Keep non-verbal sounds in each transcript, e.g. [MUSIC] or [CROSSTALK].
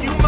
You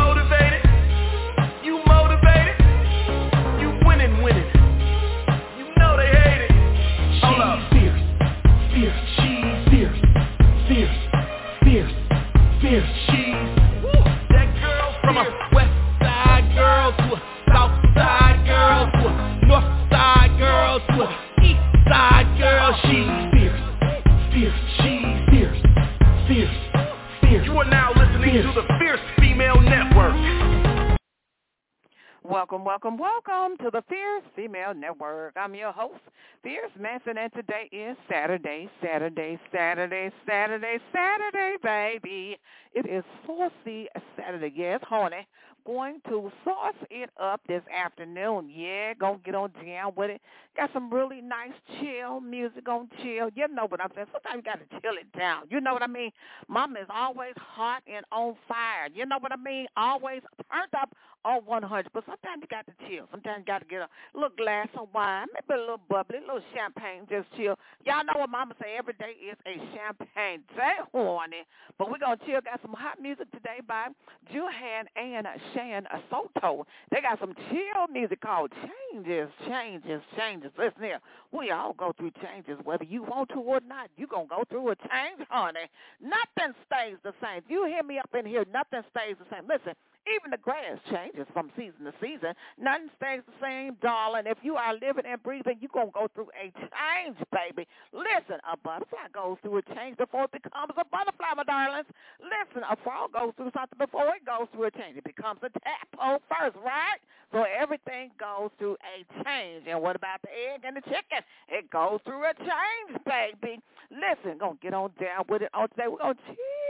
welcome, welcome to the Fierce Female Network. I'm your host, Fierce Manson, and today is Saturday, Saturday, Saturday, Saturday, Saturday, baby. It is saucy Saturday. Yes, honey. Going to sauce it up this afternoon. Yeah, gonna get on jam with it. Got some really nice chill music on chill. You know what I'm saying? Sometimes you gotta chill it down. You know what I mean? Mama is always hot and on fire. You know what I mean? Always turned up on 100. But sometimes you got to chill. Sometimes you got to get a little glass of wine, maybe a little bubbly, a little champagne, just chill. Y'all know what Mama say every day is a champagne day, [LAUGHS] horny. But we're going to chill. Got some hot music today by Juhan and Shane Sato. They got some chill music called Changes, Changes, Changes. Listen here. We all go through changes, whether you want to or not. you going to go through a change, honey. Nothing stays the same. If you hear me up in here, nothing stays the same. Listen, even the grass changes from season to season. Nothing stays the same, darling. If you are living and breathing, you're going to go through a change, baby. Listen, a butterfly goes through a change before it becomes a butterfly, my darlings. Listen, a frog goes through something before it goes through a change. It becomes a tadpole first, right? So everything goes through a change. And what about the egg and the chicken? It goes through a change, baby. Listen, going to get on down with it on today. We're going to chill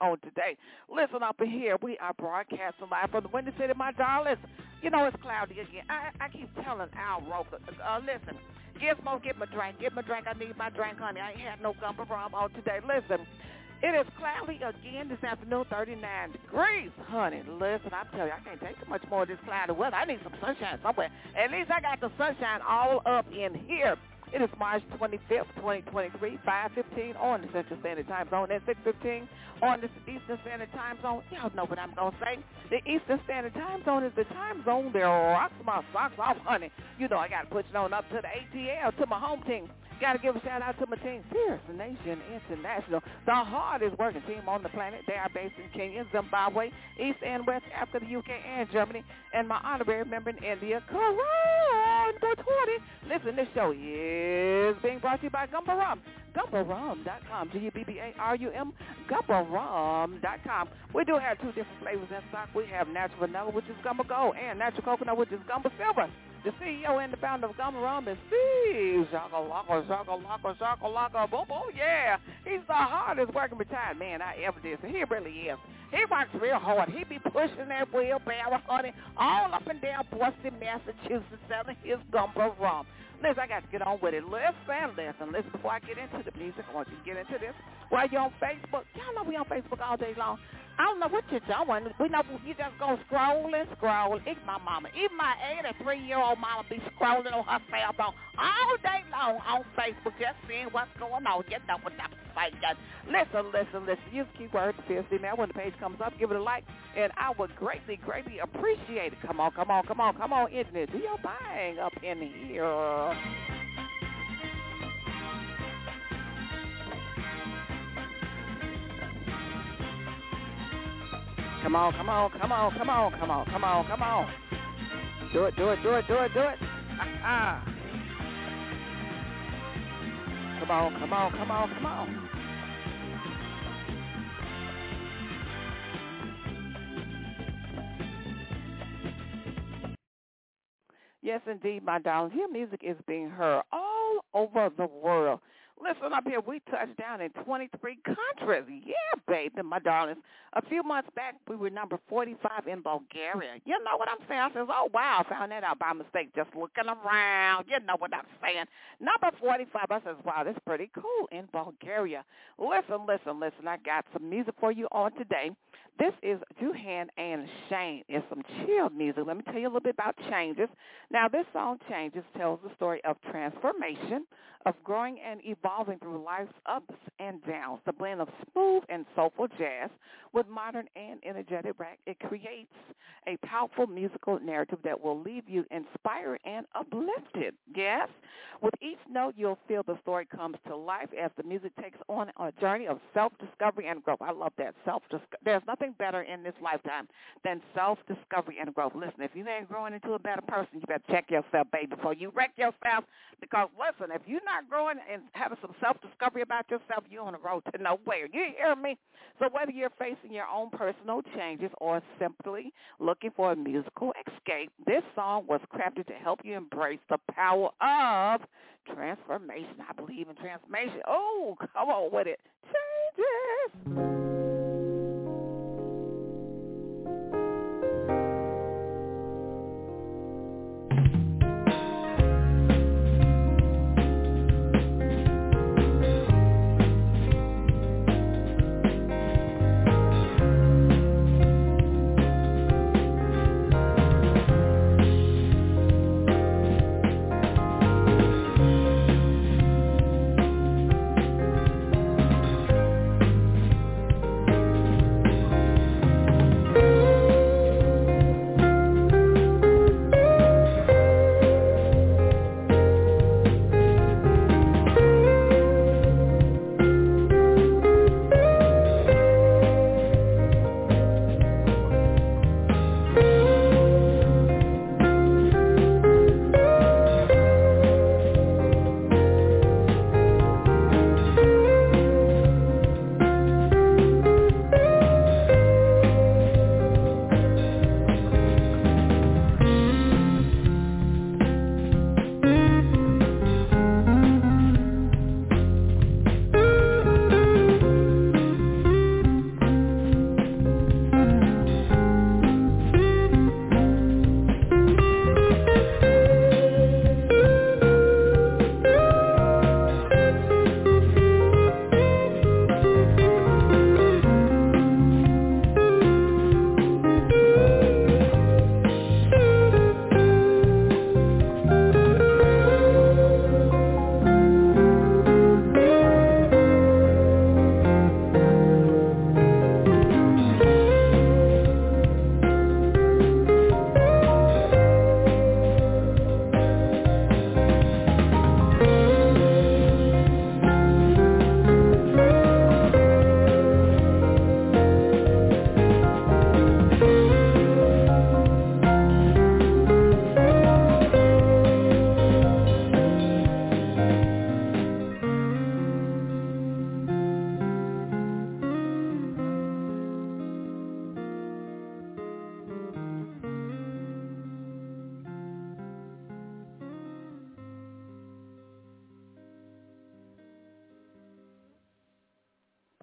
on today. Listen up in here. We are broadcasting live from the Windy City, my darlings. You know it's cloudy again. I, I keep telling Al Roker, uh, listen, Gizmo, get my drink. Get my drink. I need my drink, honey. I ain't had no gumbo rum on today. Listen, it is cloudy again this afternoon, 39 degrees, honey. Listen, I tell you, I can't take too much more of this cloudy weather. I need some sunshine somewhere. At least I got the sunshine all up in here. It is March 25th, 2023, 5.15 on the Central Standard Time Zone and 6.15 on the Eastern Standard Time Zone. Y'all know what I'm going to say. The Eastern Standard Time Zone is the time zone that rocks my socks off, honey. You know I got to push it on up to the ATL, to my home team. Got to give a shout out to my team, Fierce Nation International, the hardest working team on the planet. They are based in Kenya, Zimbabwe, East and West Africa, the UK, and Germany. And my honorary member in India, Karan 20. Listen, this show is being brought to you by Gumbo Rum. GumboRum.com, G-U-B-B-A-R-U-M, GumboRum.com. We do have two different flavors in stock. We have natural vanilla, which is Gumbo Gold, and natural coconut, which is Gumbo Silver. The CEO and the founder of Gumbo Rum is Steve Shakalaka, Shakalaka, Shakalaka, boom, boom, yeah. He's the hardest working retired man I ever did. So he really is. He works real hard. He be pushing that wheelbarrow, honey, all up and down Boston, Massachusetts, selling his Gumbo Rum. Listen, I got to get on with it. Listen, listen, listen. Before I get into the music, I want you to get into this. While you're on Facebook, y'all know we on Facebook all day long. I don't know what you're doing. We know you just go scroll and scroll. It's my mama. Even my 83-year-old mama be scrolling on her cell phone all day long on Facebook just seeing what's going on. You know what I'm saying. Listen, listen, listen. Use keyword Fiercely Now. When the page comes up, give it a like, and I would greatly, greatly appreciate it. Come on, come on, come on, come on, internet. Do your thing up in here. Come on, come on, come on, come on, come on, come on, come on. Do it, do it, do it, do it, do it. Ah, Come on, come on, come on, come on. Yes, indeed, my darlings. Your music is being heard all over the world. Listen up here. We touched down in 23 countries. Yeah, baby, my darlings. A few months back, we were number 45 in Bulgaria. You know what I'm saying? I says, oh, wow, I found that out by mistake just looking around. You know what I'm saying? Number 45. I says, wow, that's pretty cool in Bulgaria. Listen, listen, listen. I got some music for you on today. This is Juhan and Shane. It's some chill music. Let me tell you a little bit about Changes. Now, this song Changes tells the story of transformation, of growing and evolving through life's ups and downs. The blend of smooth and soulful jazz with modern and energetic rap, it creates a powerful musical narrative that will leave you inspired and uplifted. Yes? With each note, you'll feel the story comes to life as the music takes on a journey of self-discovery and growth. I love that. Self-discovery. There's nothing better in this lifetime than self-discovery and growth. Listen, if you ain't growing into a better person, you better check yourself, baby, before you wreck yourself. Because, listen, if you're not growing and having some self-discovery about yourself, you're on the road to nowhere. You hear me? So whether you're facing your own personal changes or simply looking for a musical escape, this song was crafted to help you embrace the power of transformation. I believe in transformation. Oh, come on with it. Changes.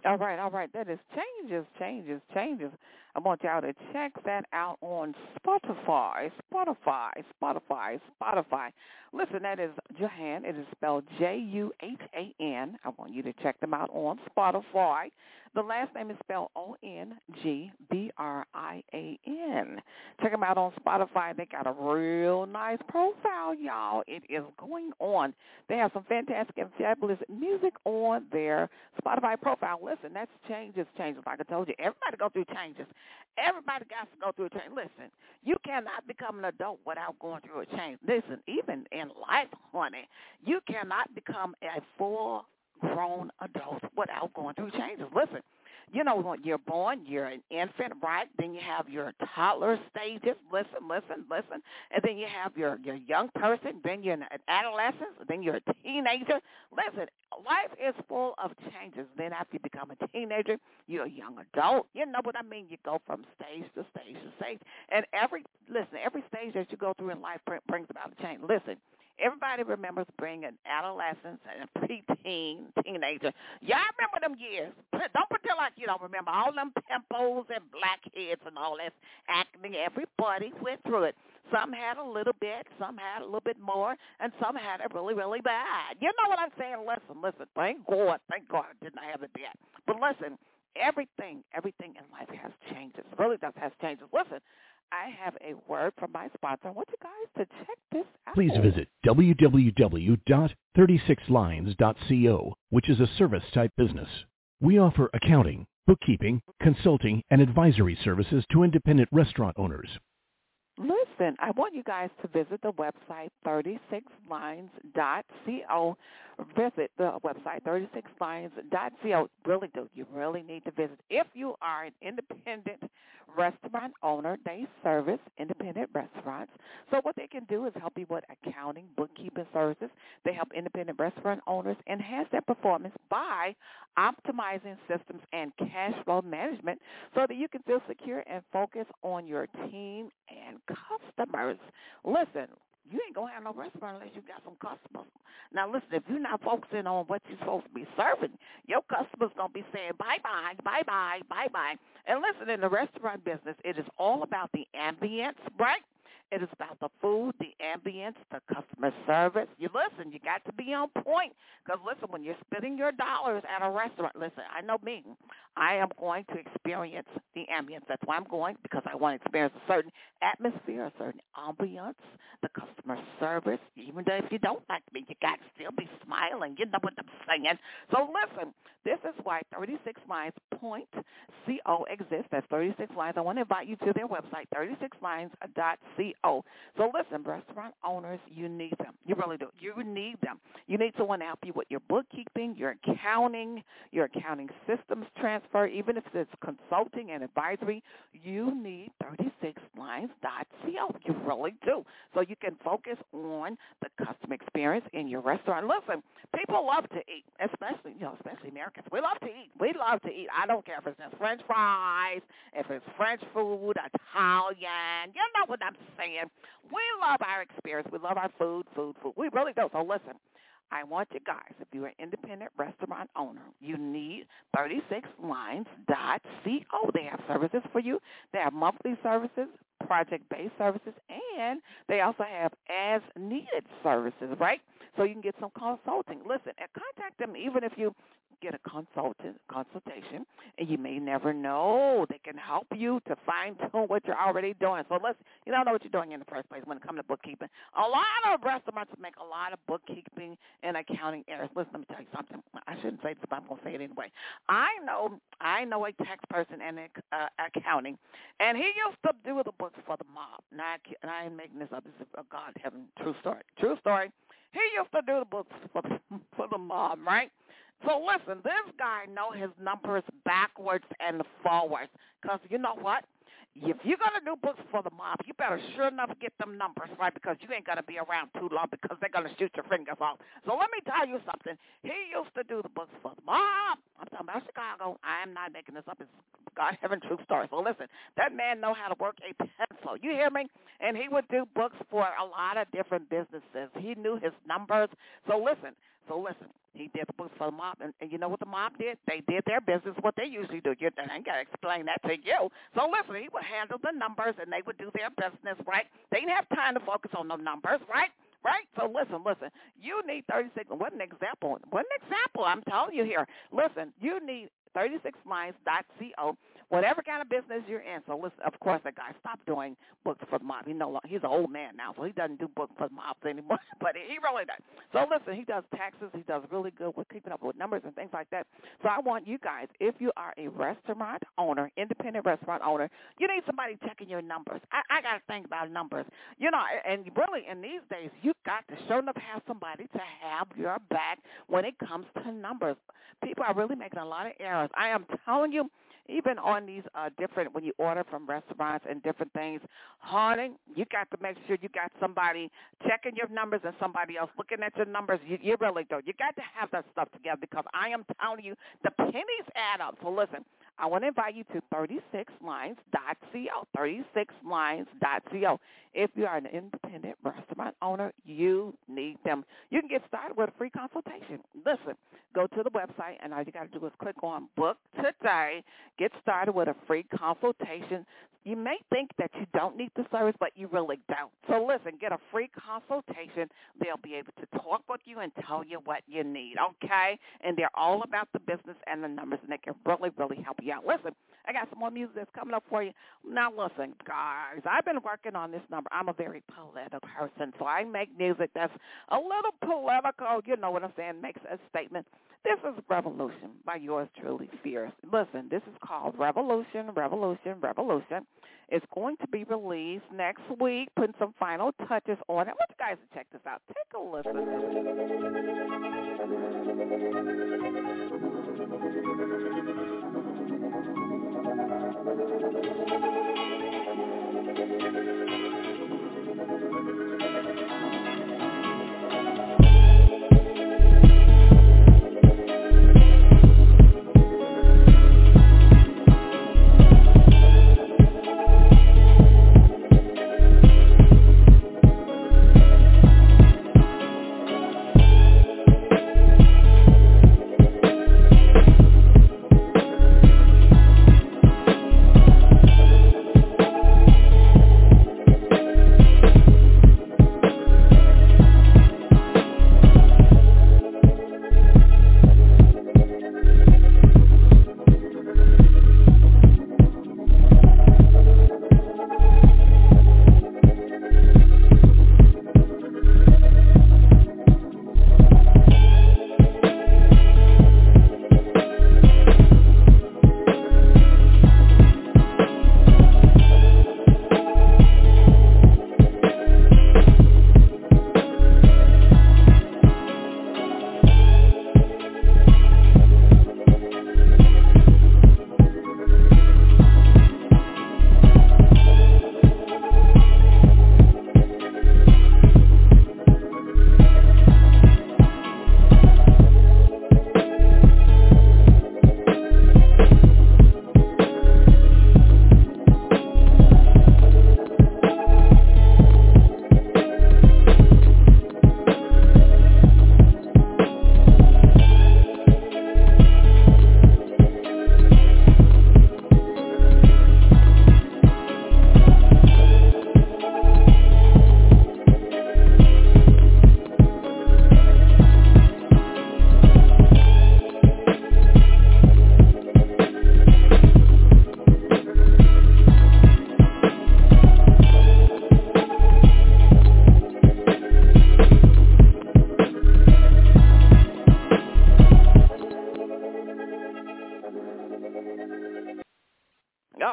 All right, all right. That is changes, changes, changes. I want y'all to check that out on Spotify, Spotify, Spotify, Spotify. Listen, that is Juhan. It is spelled J-U-H-A-N. I want you to check them out on Spotify. The last name is spelled O-N-G-B-R-I-A-N. Check them out on Spotify. They got a real nice profile, y'all. It is going on. They have some fantastic and fabulous music on their Spotify profile. Listen, that's changes, changes. Like I told you, everybody go through changes. Everybody got to go through a change. Listen, you cannot become an adult without going through a change. Listen, even in life, honey, you cannot become a full grown adult without going through changes. Listen, you know, when you're born, you're an infant, right? Then you have your toddler stages. Listen, listen, listen. And then you have your, your young person. Then you're an adolescent. Then you're a teenager. Listen, life is full of changes. Then after you become a teenager, you're a young adult. You know what I mean? You go from stage to stage to stage. And every, listen, every stage that you go through in life brings about a change. Listen, Everybody remembers being an adolescent and a preteen, teenager. Y'all remember them years. Don't pretend like you don't remember all them pimples and blackheads and all that acne. Everybody went through it. Some had a little bit, some had a little bit more, and some had it really, really bad. You know what I'm saying? Listen, listen. Thank God, thank God I didn't have it bad. But listen, everything, everything in life has changes. Really does has changes. Listen, I have a word from my sponsor. I want you guys to check this out. Please visit www.36lines.co, which is a service type business. We offer accounting, bookkeeping, consulting, and advisory services to independent restaurant owners. Listen, I want you guys to visit the website 36lines.co. Visit the website 36lines.co. Really do. You really need to visit. If you are an independent restaurant owner, they service independent restaurants. So what they can do is help you with accounting, bookkeeping services. They help independent restaurant owners enhance their performance by optimizing systems and cash flow management so that you can feel secure and focus on your team and customers. Listen, you ain't gonna have no restaurant unless you got some customers. Now listen, if you're not focusing on what you're supposed to be serving, your customers gonna be saying bye bye, bye bye, bye bye. And listen, in the restaurant business, it is all about the ambience, right? It is about the food, the ambience, the customer service. You listen, you got to be on point. Because listen, when you're spending your dollars at a restaurant, listen, I know me. I am going to experience the ambience. That's why I'm going, because I want to experience a certain atmosphere, a certain ambience, the customer service. Even though if you don't like me, you got to still be smiling. You know what I'm saying. So listen, this is why 36 Lines Point CO exists. That's 36 Lines. I want to invite you to their website, 36lines.co. Oh, so listen, restaurant owners, you need them. You really do. You need them. You need someone to help you with your bookkeeping, your accounting, your accounting systems transfer, even if it's consulting and advisory. You need 36lines.co. You really do. So you can focus on the customer experience in your restaurant. Listen, people love to eat, especially, you know, especially Americans. We love to eat. We love to eat. I don't care if it's French fries, if it's French food, Italian. You know what I'm saying saying we love our experience. We love our food, food, food. We really do. So listen, I want you guys, if you're an independent restaurant owner, you need 36lines.co. They have services for you. They have monthly services, project-based services, and they also have as-needed services, right? So you can get some consulting. Listen, and contact them even if you get a consultant consultation, and you may never know. They can help you to fine tune what you're already doing. So let's you don't know what you're doing in the first place when it comes to bookkeeping. A lot of restaurants make a lot of bookkeeping and accounting errors. Listen, let me tell you something. I shouldn't say this, but I'm gonna say it anyway. I know I know a tax person and uh, accounting, and he used to do the books for the mob. Now, I, I ain't making this up. This is a God heaven true story. True story. He used to do the books for the, [LAUGHS] for the mob, right? So listen, this guy know his numbers backwards and forwards. Because you know what? If you're going to do books for the mob, you better sure enough get them numbers right because you ain't going to be around too long because they're going to shoot your fingers off. So let me tell you something. He used to do the books for the mob. I'm talking about Chicago. I am not making this up. It's God heaven true story. So listen, that man know how to work a pencil. You hear me? And he would do books for a lot of different businesses. He knew his numbers. So listen, so listen, he did the books for the mob, and, and you know what the mob did? They did their business, what they usually do. You, I ain't got to explain that to you. So listen, he would handle the numbers, and they would do their business, right? They didn't have time to focus on the numbers, right? Right? So listen, listen. You need 36. What an example. What an example I'm telling you here. Listen, you need 36lines.co whatever kind of business you're in. So listen, of course, that guy stopped doing books for the mob. He no longer, he's an old man now, so he doesn't do books for the mob anymore. [LAUGHS] but he really does. So listen, he does taxes. He does really good with keeping up with numbers and things like that. So I want you guys, if you are a restaurant owner, independent restaurant owner, you need somebody checking your numbers. I, I got to think about numbers. You know, and really in these days, you got to sure enough have somebody to have your back when it comes to numbers. People are really making a lot of errors. I am telling you, even on these uh, different when you order from restaurants and different things, honey, you got to make sure you got somebody checking your numbers and somebody else looking at your numbers. You, you really do. You got to have that stuff together because I am telling you, the pennies add up. So listen, I want to invite you to 36lines.co, 36lines.co. If you are an independent restaurant owner, you need them. You can get started with a free consultation. Listen, go to the website, and all you got to do is click on Book Today. Get started with a free consultation you may think that you don't need the service, but you really don't. So listen, get a free consultation. They'll be able to talk with you and tell you what you need, okay? And they're all about the business and the numbers, and they can really, really help you Listen, I got some more music that's coming up for you. Now listen, guys, I've been working on this number. I'm a very political person, so I make music that's a little political, you know what I'm saying, makes a statement. This is Revolution by yours truly, Fierce. Listen, this is called Revolution, Revolution, Revolution. It's going to be released next week, putting some final touches on it. I want you guys to check this out. Take a listen. Thank you.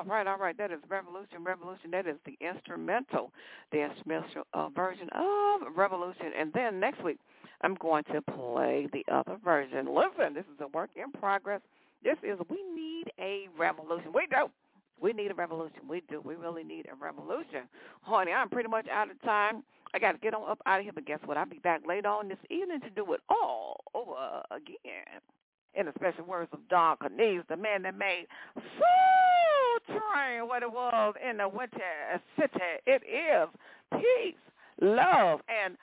That is Revolution, Revolution. That is the instrumental, the instrumental uh, version of Revolution. And then next week, I'm going to play the other version. Listen, this is a work in progress. This is We Need a Revolution. We do. We need a revolution. We do. We really need a revolution. Honey, I'm pretty much out of time. I got to get on up out of here, but guess what? I'll be back later on this evening to do it all over again. In the special words of Don Cornelius, the man that made Train what it was in the Windy City. It is peace, love, and.